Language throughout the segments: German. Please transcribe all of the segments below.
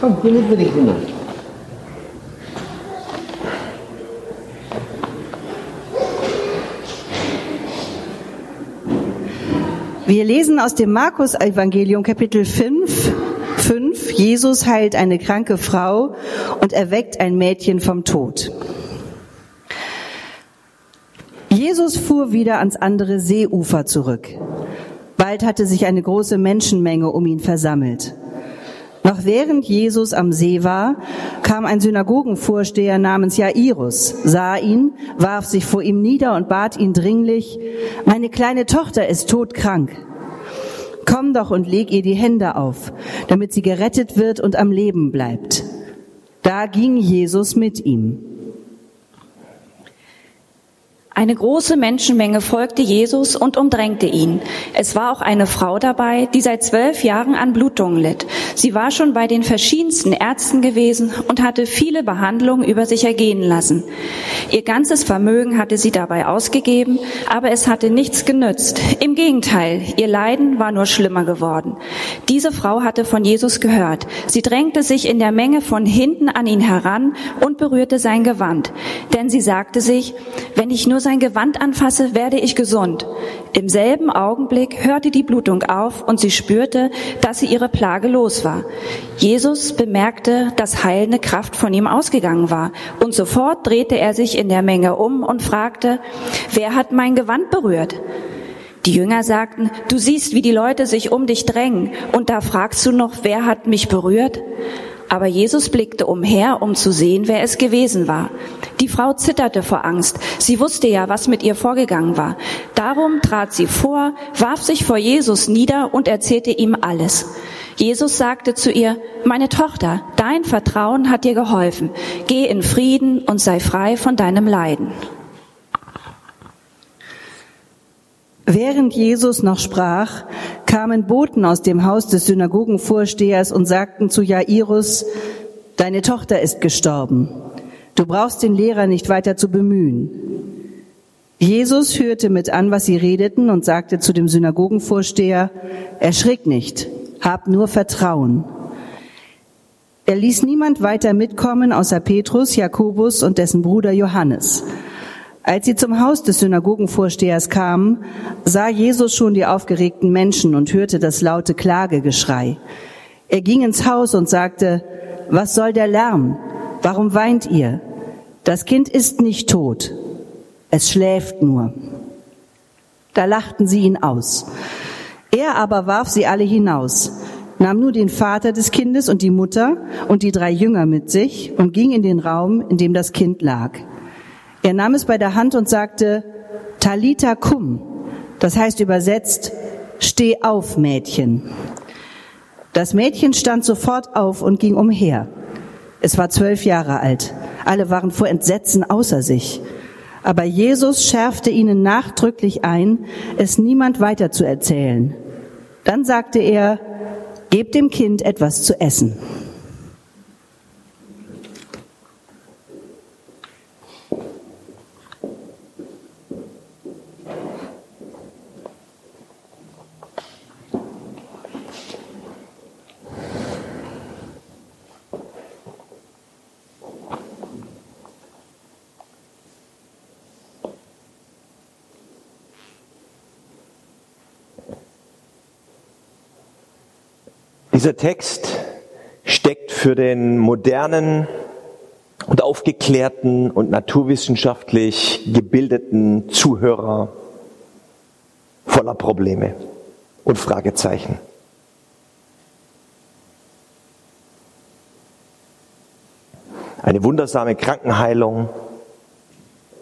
Komm, hier mit die Kinder. Wir lesen aus dem Markus-Evangelium Kapitel 5, 5. Jesus heilt eine kranke Frau und erweckt ein Mädchen vom Tod. Jesus fuhr wieder ans andere Seeufer zurück. Bald hatte sich eine große Menschenmenge um ihn versammelt. Noch während Jesus am See war, kam ein Synagogenvorsteher namens Jairus, sah ihn, warf sich vor ihm nieder und bat ihn dringlich, meine kleine Tochter ist todkrank. Komm doch und leg ihr die Hände auf, damit sie gerettet wird und am Leben bleibt. Da ging Jesus mit ihm. Eine große Menschenmenge folgte Jesus und umdrängte ihn. Es war auch eine Frau dabei, die seit zwölf Jahren an Blutungen litt. Sie war schon bei den verschiedensten Ärzten gewesen und hatte viele Behandlungen über sich ergehen lassen. Ihr ganzes Vermögen hatte sie dabei ausgegeben, aber es hatte nichts genützt. Im Gegenteil, ihr Leiden war nur schlimmer geworden. Diese Frau hatte von Jesus gehört. Sie drängte sich in der Menge von hinten an ihn heran und berührte sein Gewand. Denn sie sagte sich, wenn ich nur sein Gewand anfasse, werde ich gesund. Im selben Augenblick hörte die Blutung auf und sie spürte, dass sie ihre Plage los war. Jesus bemerkte, dass heilende Kraft von ihm ausgegangen war und sofort drehte er sich in der Menge um und fragte, wer hat mein Gewand berührt? Die Jünger sagten, du siehst, wie die Leute sich um dich drängen und da fragst du noch, wer hat mich berührt? Aber Jesus blickte umher, um zu sehen, wer es gewesen war. Die Frau zitterte vor Angst. Sie wusste ja, was mit ihr vorgegangen war. Darum trat sie vor, warf sich vor Jesus nieder und erzählte ihm alles. Jesus sagte zu ihr, meine Tochter, dein Vertrauen hat dir geholfen. Geh in Frieden und sei frei von deinem Leiden. Während Jesus noch sprach, kamen Boten aus dem Haus des Synagogenvorstehers und sagten zu Jairus, deine Tochter ist gestorben. Du brauchst den Lehrer nicht weiter zu bemühen. Jesus hörte mit an, was sie redeten und sagte zu dem Synagogenvorsteher, erschrick nicht, hab nur Vertrauen. Er ließ niemand weiter mitkommen außer Petrus, Jakobus und dessen Bruder Johannes. Als sie zum Haus des Synagogenvorstehers kamen, sah Jesus schon die aufgeregten Menschen und hörte das laute Klagegeschrei. Er ging ins Haus und sagte, was soll der Lärm? Warum weint ihr? Das Kind ist nicht tot. Es schläft nur. Da lachten sie ihn aus. Er aber warf sie alle hinaus, nahm nur den Vater des Kindes und die Mutter und die drei Jünger mit sich und ging in den Raum, in dem das Kind lag. Er nahm es bei der Hand und sagte, Talita kum, das heißt übersetzt, steh auf, Mädchen. Das Mädchen stand sofort auf und ging umher. Es war zwölf Jahre alt. Alle waren vor Entsetzen außer sich. Aber Jesus schärfte ihnen nachdrücklich ein, es niemand weiter zu erzählen. Dann sagte er, gebt dem Kind etwas zu essen. Dieser Text steckt für den modernen und aufgeklärten und naturwissenschaftlich gebildeten Zuhörer voller Probleme und Fragezeichen. Eine wundersame Krankenheilung,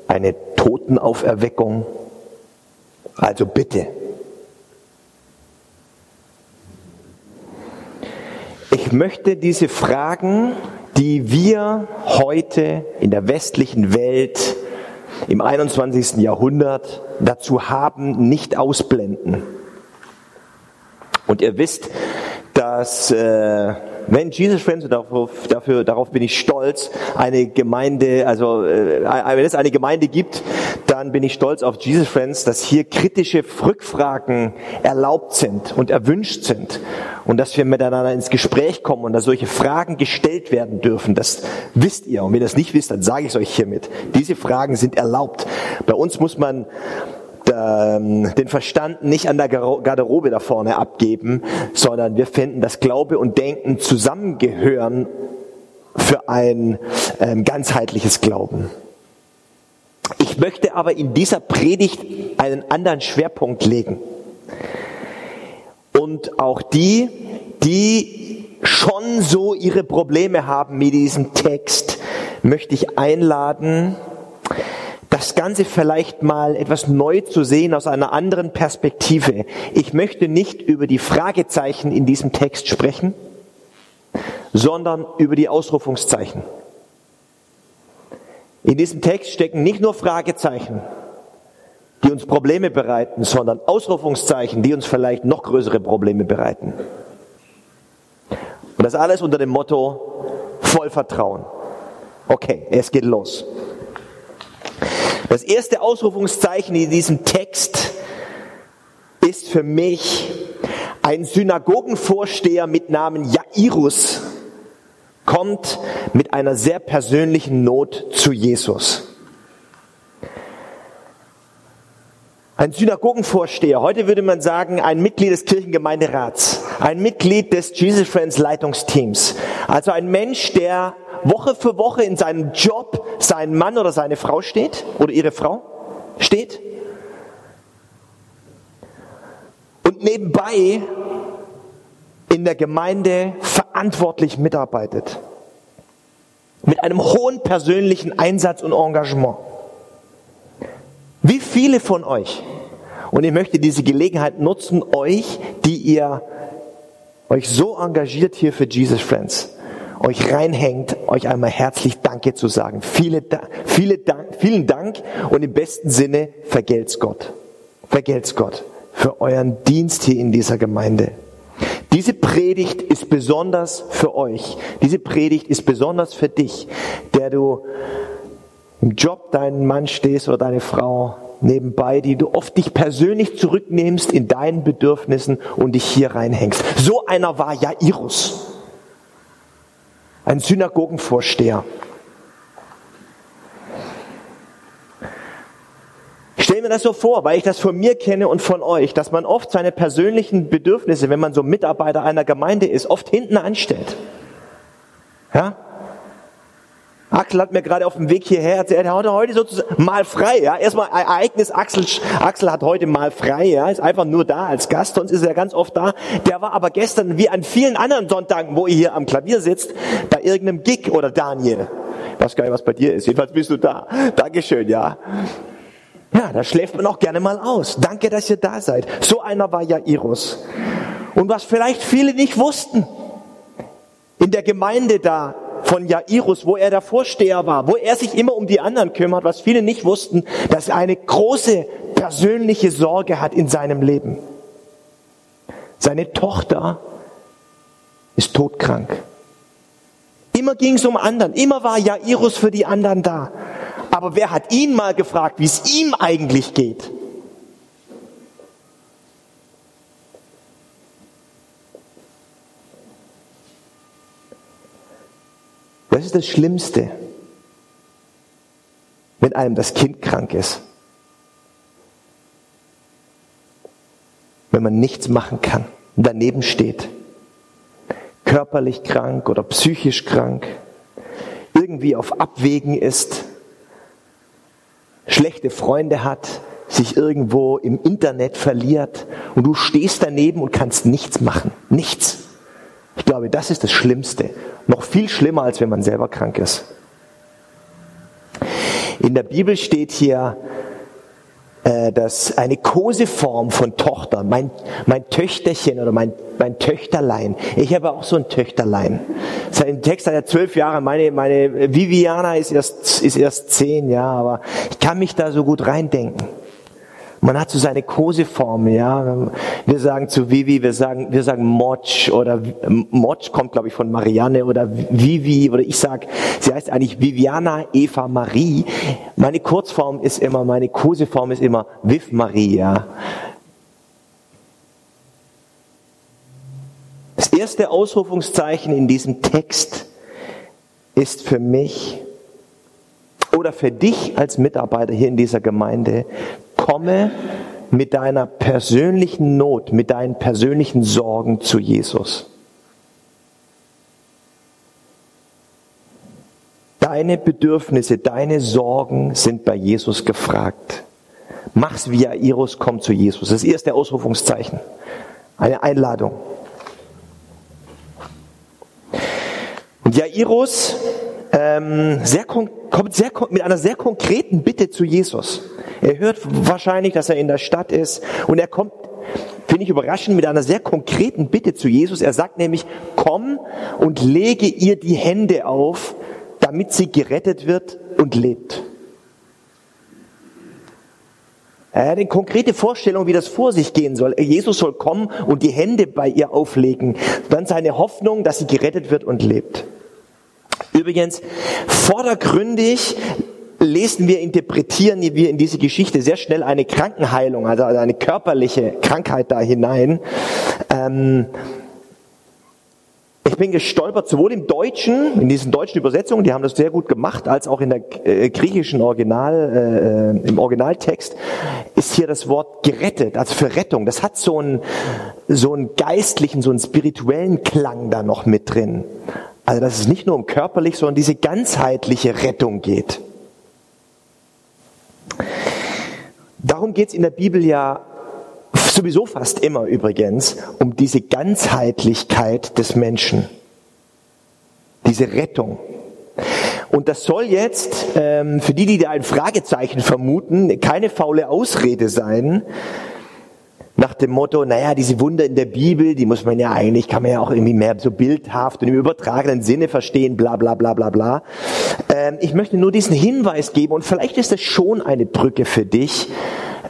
eine Totenauferweckung. Also bitte, Ich möchte diese Fragen, die wir heute in der westlichen Welt im 21. Jahrhundert dazu haben, nicht ausblenden. Und ihr wisst, dass äh, wenn Jesus Friends, dafür, dafür, darauf bin ich stolz, eine Gemeinde, also äh, wenn es eine Gemeinde gibt, dann bin ich stolz auf Jesus Friends, dass hier kritische Rückfragen erlaubt sind und erwünscht sind und dass wir miteinander ins Gespräch kommen und dass solche Fragen gestellt werden dürfen. Das wisst ihr. Und wenn ihr das nicht wisst, dann sage ich es euch hiermit. Diese Fragen sind erlaubt. Bei uns muss man den Verstand nicht an der Garderobe da vorne abgeben, sondern wir finden, dass Glaube und Denken zusammengehören für ein ähm, ganzheitliches Glauben. Ich möchte aber in dieser Predigt einen anderen Schwerpunkt legen. Und auch die, die schon so ihre Probleme haben mit diesem Text, möchte ich einladen, das Ganze vielleicht mal etwas neu zu sehen aus einer anderen Perspektive. Ich möchte nicht über die Fragezeichen in diesem Text sprechen, sondern über die Ausrufungszeichen. In diesem Text stecken nicht nur Fragezeichen, die uns Probleme bereiten, sondern Ausrufungszeichen, die uns vielleicht noch größere Probleme bereiten. Und das alles unter dem Motto voll Vertrauen. Okay, es geht los. Das erste Ausrufungszeichen in diesem Text ist für mich ein Synagogenvorsteher mit Namen Jairus kommt mit einer sehr persönlichen Not zu Jesus. Ein Synagogenvorsteher, heute würde man sagen, ein Mitglied des Kirchengemeinderats, ein Mitglied des Jesus Friends Leitungsteams. Also ein Mensch, der Woche für Woche in seinem Job sein Mann oder seine Frau steht oder ihre Frau steht und nebenbei in der Gemeinde verantwortlich mitarbeitet. Mit einem hohen persönlichen Einsatz und Engagement. Wie viele von euch, und ich möchte diese Gelegenheit nutzen, euch, die ihr euch so engagiert hier für Jesus Friends, euch reinhängt, euch einmal herzlich Danke zu sagen. Viele, viele Dank, vielen Dank und im besten Sinne vergelt's Gott. Vergelt's Gott für euren Dienst hier in dieser Gemeinde. Diese Predigt ist besonders für euch. Diese Predigt ist besonders für dich, der du im Job deinen Mann stehst oder deine Frau nebenbei, die du oft dich persönlich zurücknimmst in deinen Bedürfnissen und dich hier reinhängst. So einer war Jairus ein Synagogenvorsteher. Ich stelle mir das so vor, weil ich das von mir kenne und von euch, dass man oft seine persönlichen Bedürfnisse, wenn man so Mitarbeiter einer Gemeinde ist, oft hinten anstellt. Ja? Axel hat mir gerade auf dem Weg hierher erzählt, er hat heute sozusagen mal frei, ja. Erstmal Ereignis, Axel, Axel hat heute mal frei, ja. Ist einfach nur da als Gast, sonst ist er ganz oft da. Der war aber gestern, wie an vielen anderen Sonntagen, wo ihr hier am Klavier sitzt, bei irgendeinem Gig oder Daniel. Ich weiß gar nicht, was bei dir ist. Jedenfalls bist du da. Dankeschön, ja. Ja, da schläft man auch gerne mal aus. Danke, dass ihr da seid. So einer war Jairus. Und was vielleicht viele nicht wussten, in der Gemeinde da von Jairus, wo er der Vorsteher war, wo er sich immer um die anderen kümmert, was viele nicht wussten, dass er eine große persönliche Sorge hat in seinem Leben. Seine Tochter ist todkrank. Immer ging es um anderen, immer war Jairus für die anderen da. Aber wer hat ihn mal gefragt, wie es ihm eigentlich geht? Ist das Schlimmste, wenn einem das Kind krank ist. Wenn man nichts machen kann, daneben steht. Körperlich krank oder psychisch krank, irgendwie auf Abwägen ist, schlechte Freunde hat, sich irgendwo im Internet verliert und du stehst daneben und kannst nichts machen. Nichts. Ich glaube, das ist das Schlimmste. Noch viel schlimmer, als wenn man selber krank ist. In der Bibel steht hier, äh, dass eine Koseform von Tochter, mein, mein Töchterchen oder mein, mein Töchterlein. Ich habe auch so ein Töchterlein. Sein Text hat ja zwölf Jahre, meine, meine Viviana ist erst, ist erst zehn, ja, aber ich kann mich da so gut reindenken. Man hat so seine Koseform, ja. Wir sagen zu Vivi, wir sagen, wir sagen Motsch oder Motsch kommt, glaube ich, von Marianne oder Vivi oder ich sag, sie heißt eigentlich Viviana Eva Marie. Meine Kurzform ist immer, meine Koseform ist immer Viv Marie, ja. Das erste Ausrufungszeichen in diesem Text ist für mich oder für dich als Mitarbeiter hier in dieser Gemeinde, komme mit deiner persönlichen Not, mit deinen persönlichen Sorgen zu Jesus. Deine Bedürfnisse, deine Sorgen sind bei Jesus gefragt. Mach's wie Jairus, komm zu Jesus. Das ist erste Ausrufungszeichen. Eine Einladung. Und Jairus ähm, sehr, kommt sehr, mit einer sehr konkreten Bitte zu Jesus. Er hört wahrscheinlich, dass er in der Stadt ist und er kommt, finde ich überraschend, mit einer sehr konkreten Bitte zu Jesus. Er sagt nämlich, komm und lege ihr die Hände auf, damit sie gerettet wird und lebt. Er hat eine konkrete Vorstellung, wie das vor sich gehen soll. Jesus soll kommen und die Hände bei ihr auflegen. Dann seine Hoffnung, dass sie gerettet wird und lebt. Übrigens, vordergründig lesen wir, interpretieren wir in diese Geschichte sehr schnell eine Krankenheilung, also eine körperliche Krankheit da hinein. Ähm, ich bin gestolpert, sowohl im Deutschen, in diesen deutschen Übersetzungen, die haben das sehr gut gemacht, als auch in der äh, griechischen Original, äh, im Originaltext, ist hier das Wort gerettet, also für Rettung. Das hat so einen, so einen geistlichen, so einen spirituellen Klang da noch mit drin. Also dass es nicht nur um körperlich, sondern diese ganzheitliche Rettung geht. Darum geht es in der Bibel ja sowieso fast immer übrigens um diese Ganzheitlichkeit des Menschen, diese Rettung. Und das soll jetzt, ähm, für die, die da ein Fragezeichen vermuten, keine faule Ausrede sein, dem Motto, naja, diese Wunder in der Bibel, die muss man ja eigentlich, kann man ja auch irgendwie mehr so bildhaft und im übertragenen Sinne verstehen, bla bla bla bla bla. Ähm, ich möchte nur diesen Hinweis geben und vielleicht ist das schon eine Brücke für dich,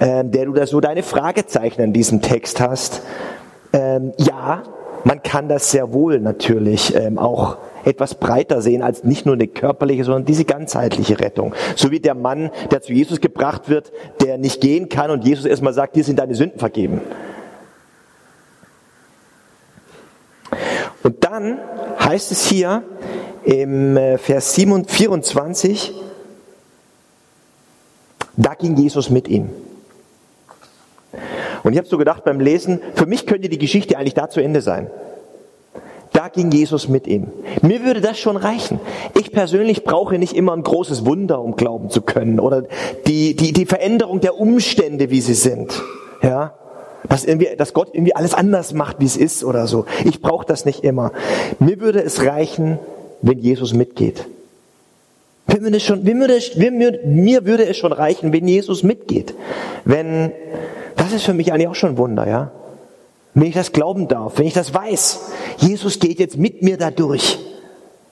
ähm, der du da so deine Fragezeichen an diesem Text hast. Ähm, ja, man kann das sehr wohl natürlich ähm, auch etwas breiter sehen als nicht nur eine körperliche, sondern diese ganzheitliche Rettung. So wie der Mann, der zu Jesus gebracht wird, der nicht gehen kann und Jesus erstmal sagt, dir sind deine Sünden vergeben. Und dann heißt es hier im äh, Vers 24, da ging Jesus mit ihm. Und ich habe so gedacht beim Lesen, für mich könnte die Geschichte eigentlich da zu Ende sein da ging Jesus mit ihm. Mir würde das schon reichen. Ich persönlich brauche nicht immer ein großes Wunder, um glauben zu können oder die, die, die Veränderung der Umstände, wie sie sind. Ja, dass, irgendwie, dass Gott irgendwie alles anders macht, wie es ist oder so. Ich brauche das nicht immer. Mir würde es reichen, wenn Jesus mitgeht. Mir würde, es schon, mir, würde, mir, würde es schon reichen, wenn Jesus mitgeht. Wenn, das ist für mich eigentlich auch schon ein Wunder, ja. Wenn ich das glauben darf, wenn ich das weiß, Jesus geht jetzt mit mir da durch.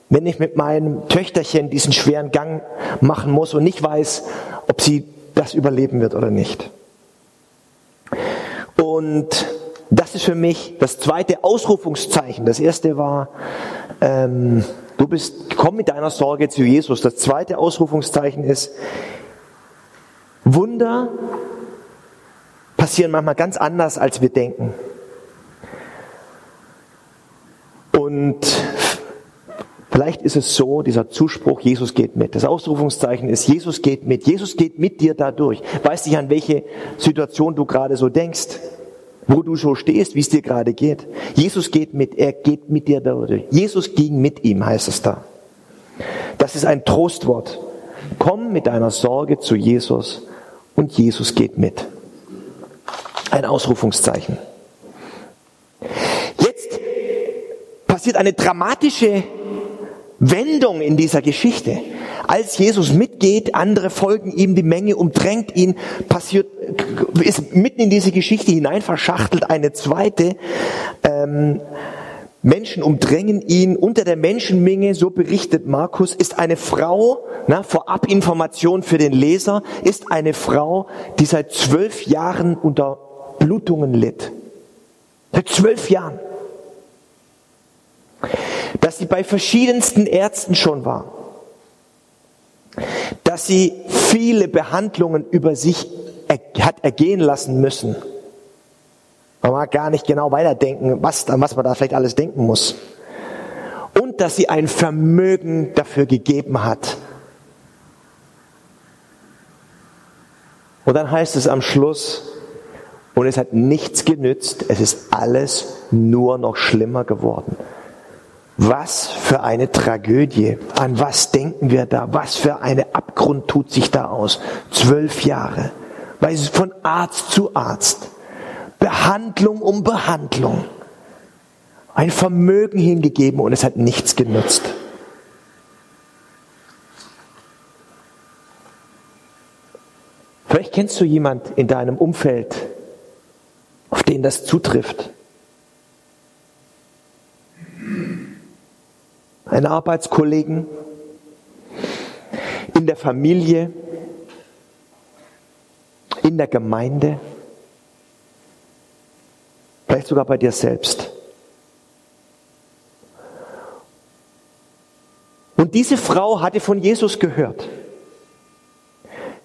Wenn ich mit meinem Töchterchen diesen schweren Gang machen muss und nicht weiß, ob sie das überleben wird oder nicht. Und das ist für mich das zweite Ausrufungszeichen. Das erste war, ähm, du bist, komm mit deiner Sorge zu Jesus. Das zweite Ausrufungszeichen ist, Wunder passieren manchmal ganz anders, als wir denken. Und vielleicht ist es so, dieser Zuspruch, Jesus geht mit. Das Ausrufungszeichen ist, Jesus geht mit. Jesus geht mit dir dadurch. Weißt nicht, an welche Situation du gerade so denkst, wo du so stehst, wie es dir gerade geht. Jesus geht mit, er geht mit dir dadurch. Jesus ging mit ihm, heißt es da. Das ist ein Trostwort. Komm mit deiner Sorge zu Jesus und Jesus geht mit. Ein Ausrufungszeichen. passiert eine dramatische Wendung in dieser Geschichte. Als Jesus mitgeht, andere folgen ihm, die Menge umdrängt ihn, passiert, ist mitten in diese Geschichte hinein verschachtelt eine zweite, ähm, Menschen umdrängen ihn. Unter der Menschenmenge, so berichtet Markus, ist eine Frau, na, vorab Information für den Leser, ist eine Frau, die seit zwölf Jahren unter Blutungen litt. Seit zwölf Jahren. Dass sie bei verschiedensten Ärzten schon war. Dass sie viele Behandlungen über sich hat ergehen lassen müssen. Man mag gar nicht genau weiterdenken, was, was man da vielleicht alles denken muss. Und dass sie ein Vermögen dafür gegeben hat. Und dann heißt es am Schluss, und es hat nichts genützt, es ist alles nur noch schlimmer geworden. Was für eine Tragödie. An was denken wir da? Was für eine Abgrund tut sich da aus? Zwölf Jahre. Weil von Arzt zu Arzt. Behandlung um Behandlung. Ein Vermögen hingegeben und es hat nichts genutzt. Vielleicht kennst du jemand in deinem Umfeld, auf den das zutrifft. Einen Arbeitskollegen, in der Familie, in der Gemeinde, vielleicht sogar bei dir selbst. Und diese Frau hatte von Jesus gehört.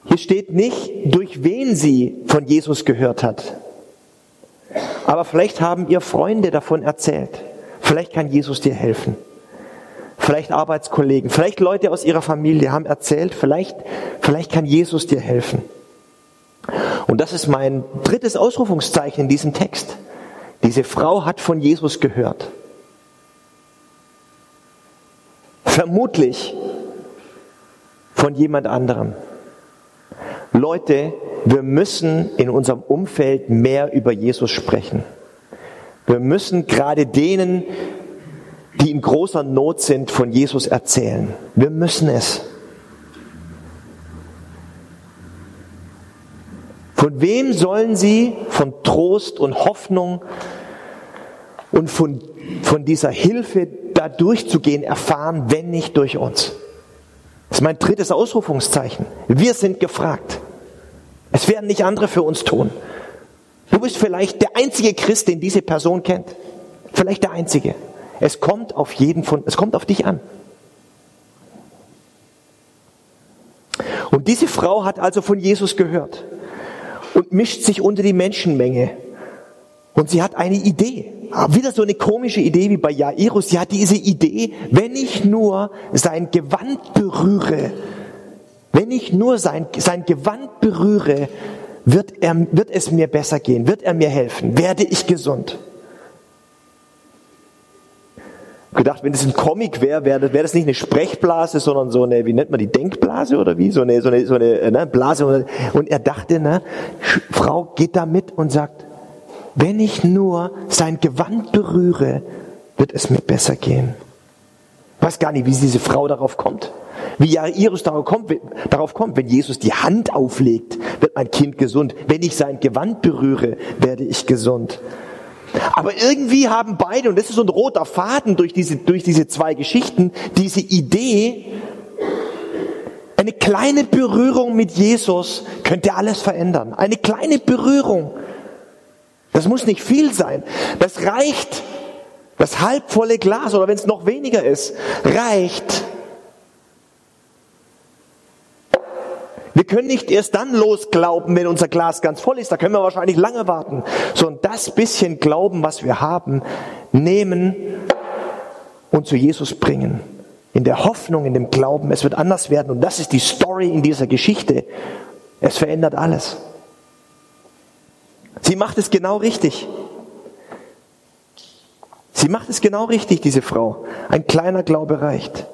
Hier steht nicht, durch wen sie von Jesus gehört hat. Aber vielleicht haben ihr Freunde davon erzählt. Vielleicht kann Jesus dir helfen. Vielleicht Arbeitskollegen, vielleicht Leute aus ihrer Familie haben erzählt, vielleicht, vielleicht kann Jesus dir helfen. Und das ist mein drittes Ausrufungszeichen in diesem Text. Diese Frau hat von Jesus gehört. Vermutlich von jemand anderem. Leute, wir müssen in unserem Umfeld mehr über Jesus sprechen. Wir müssen gerade denen, die in großer Not sind, von Jesus erzählen. Wir müssen es. Von wem sollen sie von Trost und Hoffnung und von, von dieser Hilfe da durchzugehen erfahren, wenn nicht durch uns? Das ist mein drittes Ausrufungszeichen. Wir sind gefragt. Es werden nicht andere für uns tun. Du bist vielleicht der einzige Christ, den diese Person kennt. Vielleicht der einzige. Es kommt auf jeden von, es kommt auf dich an. Und diese Frau hat also von Jesus gehört und mischt sich unter die Menschenmenge. Und sie hat eine Idee. Wieder so eine komische Idee wie bei Jairus. Sie hat diese Idee, wenn ich nur sein Gewand berühre, wenn ich nur sein, sein Gewand berühre, wird, er, wird es mir besser gehen, wird er mir helfen, werde ich gesund. Gedacht, wenn das ein Comic wäre, wäre wär das nicht eine Sprechblase, sondern so eine, wie nennt man die, Denkblase oder wie? So eine, so eine, so eine ne, Blase. Und er dachte, ne, Frau geht da mit und sagt, wenn ich nur sein Gewand berühre, wird es mir besser gehen. Ich weiß gar nicht, wie diese Frau darauf kommt. Wie Jairus darauf kommt, darauf kommt, wenn Jesus die Hand auflegt, wird mein Kind gesund. Wenn ich sein Gewand berühre, werde ich gesund. Aber irgendwie haben beide, und das ist so ein roter Faden durch diese, durch diese zwei Geschichten, diese Idee, eine kleine Berührung mit Jesus könnte alles verändern. Eine kleine Berührung. Das muss nicht viel sein. Das reicht. Das halbvolle Glas oder wenn es noch weniger ist, reicht, Wir können nicht erst dann losglauben, wenn unser Glas ganz voll ist. Da können wir wahrscheinlich lange warten. Sondern das bisschen Glauben, was wir haben, nehmen und zu Jesus bringen. In der Hoffnung, in dem Glauben, es wird anders werden. Und das ist die Story in dieser Geschichte. Es verändert alles. Sie macht es genau richtig. Sie macht es genau richtig, diese Frau. Ein kleiner Glaube reicht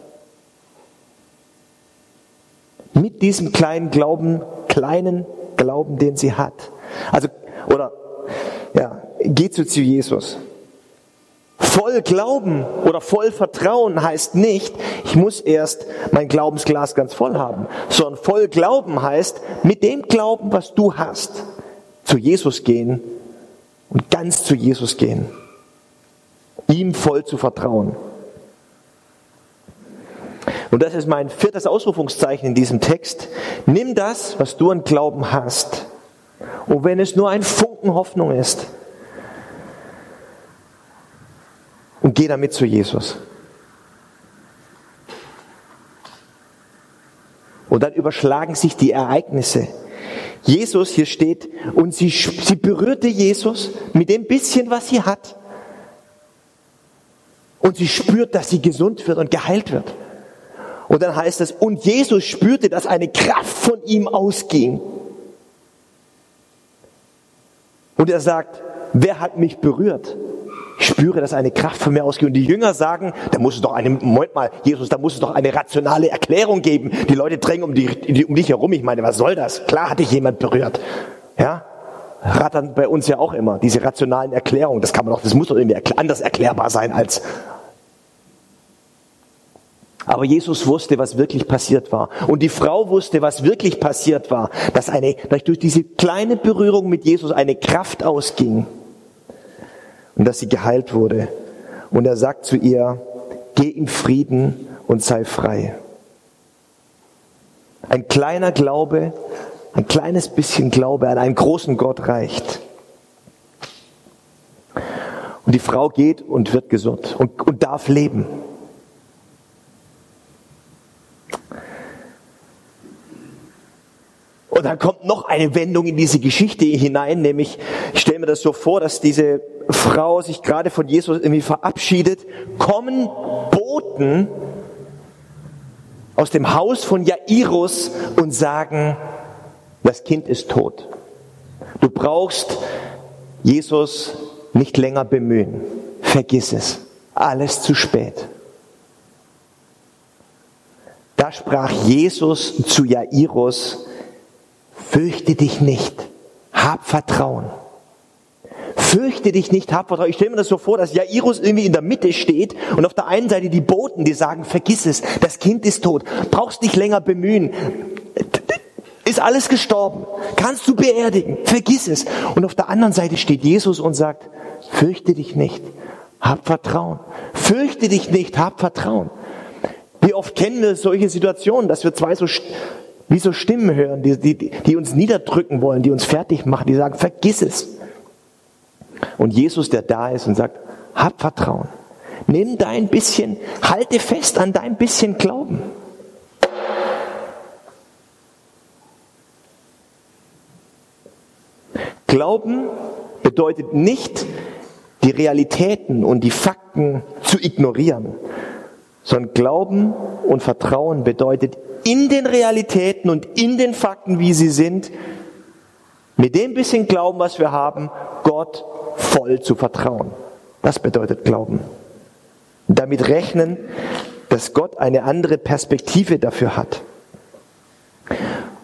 mit diesem kleinen Glauben, kleinen Glauben, den sie hat. Also, oder, ja, geht so zu Jesus. Voll Glauben oder voll Vertrauen heißt nicht, ich muss erst mein Glaubensglas ganz voll haben, sondern voll Glauben heißt, mit dem Glauben, was du hast, zu Jesus gehen und ganz zu Jesus gehen. ihm voll zu vertrauen. Und das ist mein viertes Ausrufungszeichen in diesem Text. Nimm das, was du an Glauben hast. Und wenn es nur ein Funken Hoffnung ist, und geh damit zu Jesus. Und dann überschlagen sich die Ereignisse. Jesus, hier steht, und sie, sie berührte Jesus mit dem bisschen, was sie hat. Und sie spürt, dass sie gesund wird und geheilt wird. Und dann heißt es, und Jesus spürte, dass eine Kraft von ihm ausging. Und er sagt, wer hat mich berührt? Ich spüre, dass eine Kraft von mir ausgeht. Und die Jünger sagen, da muss es doch eine, Moment mal, Jesus, da muss es doch eine rationale Erklärung geben. Die Leute drängen um, die, um dich herum. Ich meine, was soll das? Klar hat dich jemand berührt. Ja? Rattern bei uns ja auch immer, diese rationalen Erklärungen. Das kann man doch, das muss doch irgendwie anders erklärbar sein als, aber Jesus wusste, was wirklich passiert war. Und die Frau wusste, was wirklich passiert war. Dass eine, durch diese kleine Berührung mit Jesus eine Kraft ausging. Und dass sie geheilt wurde. Und er sagt zu ihr, geh in Frieden und sei frei. Ein kleiner Glaube, ein kleines bisschen Glaube an einen großen Gott reicht. Und die Frau geht und wird gesund und, und darf leben. Und dann kommt noch eine Wendung in diese Geschichte hinein, nämlich, ich stelle mir das so vor, dass diese Frau sich gerade von Jesus irgendwie verabschiedet, kommen Boten aus dem Haus von Jairus und sagen, das Kind ist tot. Du brauchst Jesus nicht länger bemühen. Vergiss es. Alles zu spät. Da sprach Jesus zu Jairus, Fürchte dich nicht, hab Vertrauen. Fürchte dich nicht, hab Vertrauen. Ich stelle mir das so vor, dass Jairus irgendwie in der Mitte steht und auf der einen Seite die Boten, die sagen, vergiss es, das Kind ist tot, brauchst nicht länger bemühen, ist alles gestorben, kannst du beerdigen, vergiss es. Und auf der anderen Seite steht Jesus und sagt, fürchte dich nicht, hab Vertrauen. Fürchte dich nicht, hab Vertrauen. Wie oft kennen wir solche Situationen, dass wir zwei so wie so Stimmen hören, die, die, die uns niederdrücken wollen, die uns fertig machen, die sagen, vergiss es. Und Jesus, der da ist und sagt, hab Vertrauen. Nimm dein bisschen, halte fest an dein bisschen Glauben. Glauben bedeutet nicht, die Realitäten und die Fakten zu ignorieren, sondern Glauben und Vertrauen bedeutet in den Realitäten und in den Fakten, wie sie sind, mit dem bisschen Glauben, was wir haben, Gott voll zu vertrauen. Das bedeutet Glauben. damit rechnen, dass Gott eine andere Perspektive dafür hat.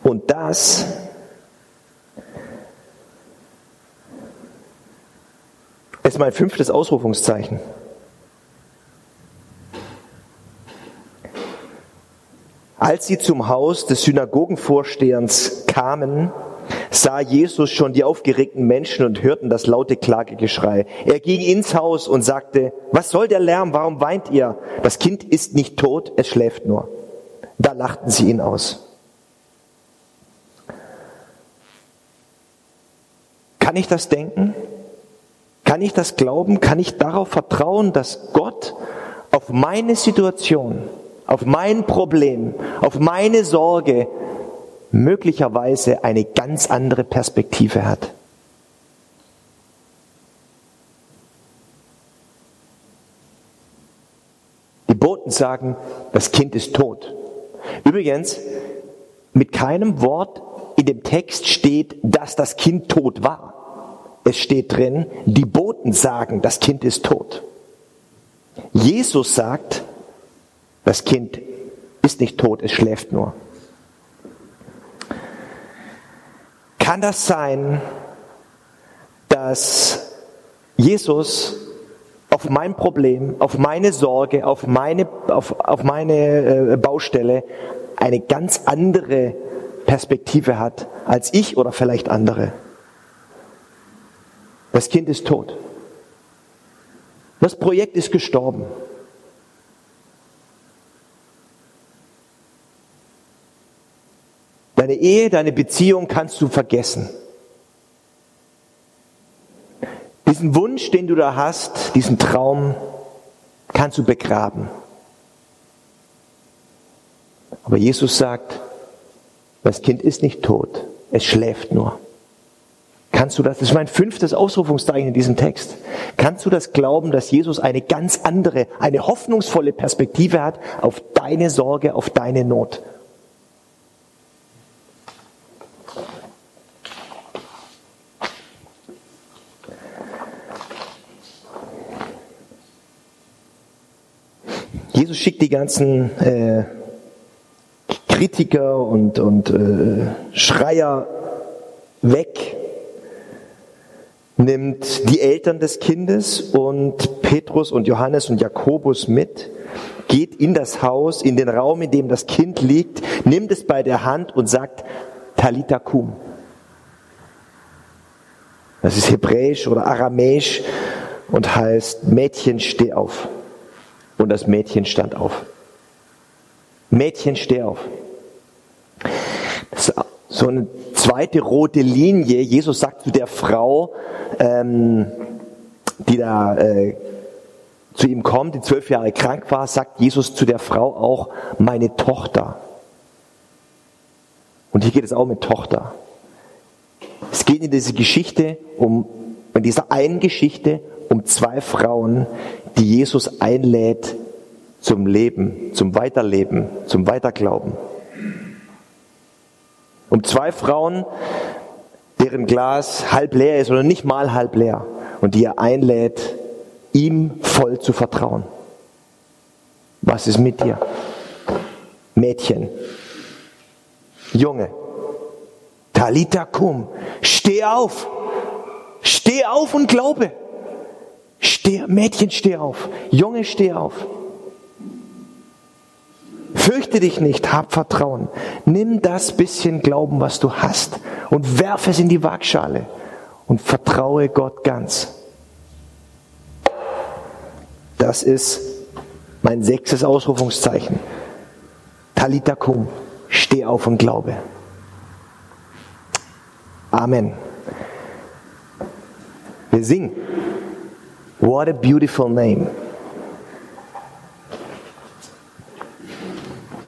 Und das ist mein fünftes Ausrufungszeichen. Als sie zum Haus des Synagogenvorstehers kamen, sah Jesus schon die aufgeregten Menschen und hörten das laute Klagegeschrei. Er ging ins Haus und sagte, was soll der Lärm? Warum weint ihr? Das Kind ist nicht tot, es schläft nur. Da lachten sie ihn aus. Kann ich das denken? Kann ich das glauben? Kann ich darauf vertrauen, dass Gott auf meine Situation auf mein Problem, auf meine Sorge möglicherweise eine ganz andere Perspektive hat. Die Boten sagen, das Kind ist tot. Übrigens, mit keinem Wort in dem Text steht, dass das Kind tot war. Es steht drin, die Boten sagen, das Kind ist tot. Jesus sagt, das Kind ist nicht tot, es schläft nur. Kann das sein, dass Jesus auf mein Problem, auf meine Sorge, auf meine, auf, auf meine äh, Baustelle eine ganz andere Perspektive hat als ich oder vielleicht andere? Das Kind ist tot. Das Projekt ist gestorben. Deine Ehe, deine Beziehung kannst du vergessen. Diesen Wunsch, den du da hast, diesen Traum, kannst du begraben. Aber Jesus sagt, das Kind ist nicht tot, es schläft nur. Kannst du das, das ist mein fünftes Ausrufungszeichen in diesem Text. Kannst du das glauben, dass Jesus eine ganz andere, eine hoffnungsvolle Perspektive hat auf deine Sorge, auf deine Not? Jesus schickt die ganzen äh, Kritiker und, und äh, Schreier weg, nimmt die Eltern des Kindes und Petrus und Johannes und Jakobus mit, geht in das Haus, in den Raum, in dem das Kind liegt, nimmt es bei der Hand und sagt, Talita kum. Das ist hebräisch oder aramäisch und heißt Mädchen, steh auf. Und das Mädchen stand auf. Mädchen, steh auf. Das ist so eine zweite rote Linie. Jesus sagt zu der Frau, ähm, die da äh, zu ihm kommt, die zwölf Jahre krank war, sagt Jesus zu der Frau auch, meine Tochter. Und hier geht es auch mit Tochter. Es geht in dieser Geschichte um, in dieser einen Geschichte um zwei Frauen, die Jesus einlädt zum Leben, zum Weiterleben, zum Weiterglauben. Um zwei Frauen, deren Glas halb leer ist oder nicht mal halb leer und die er einlädt, ihm voll zu vertrauen. Was ist mit dir? Mädchen, Junge, Talita kum, steh auf, steh auf und glaube. Steh, Mädchen, steh auf. Junge, steh auf. Fürchte dich nicht, hab Vertrauen. Nimm das bisschen Glauben, was du hast, und werf es in die Waagschale und vertraue Gott ganz. Das ist mein sechstes Ausrufungszeichen. Talita kum, steh auf und glaube. Amen. Wir singen. What a beautiful name.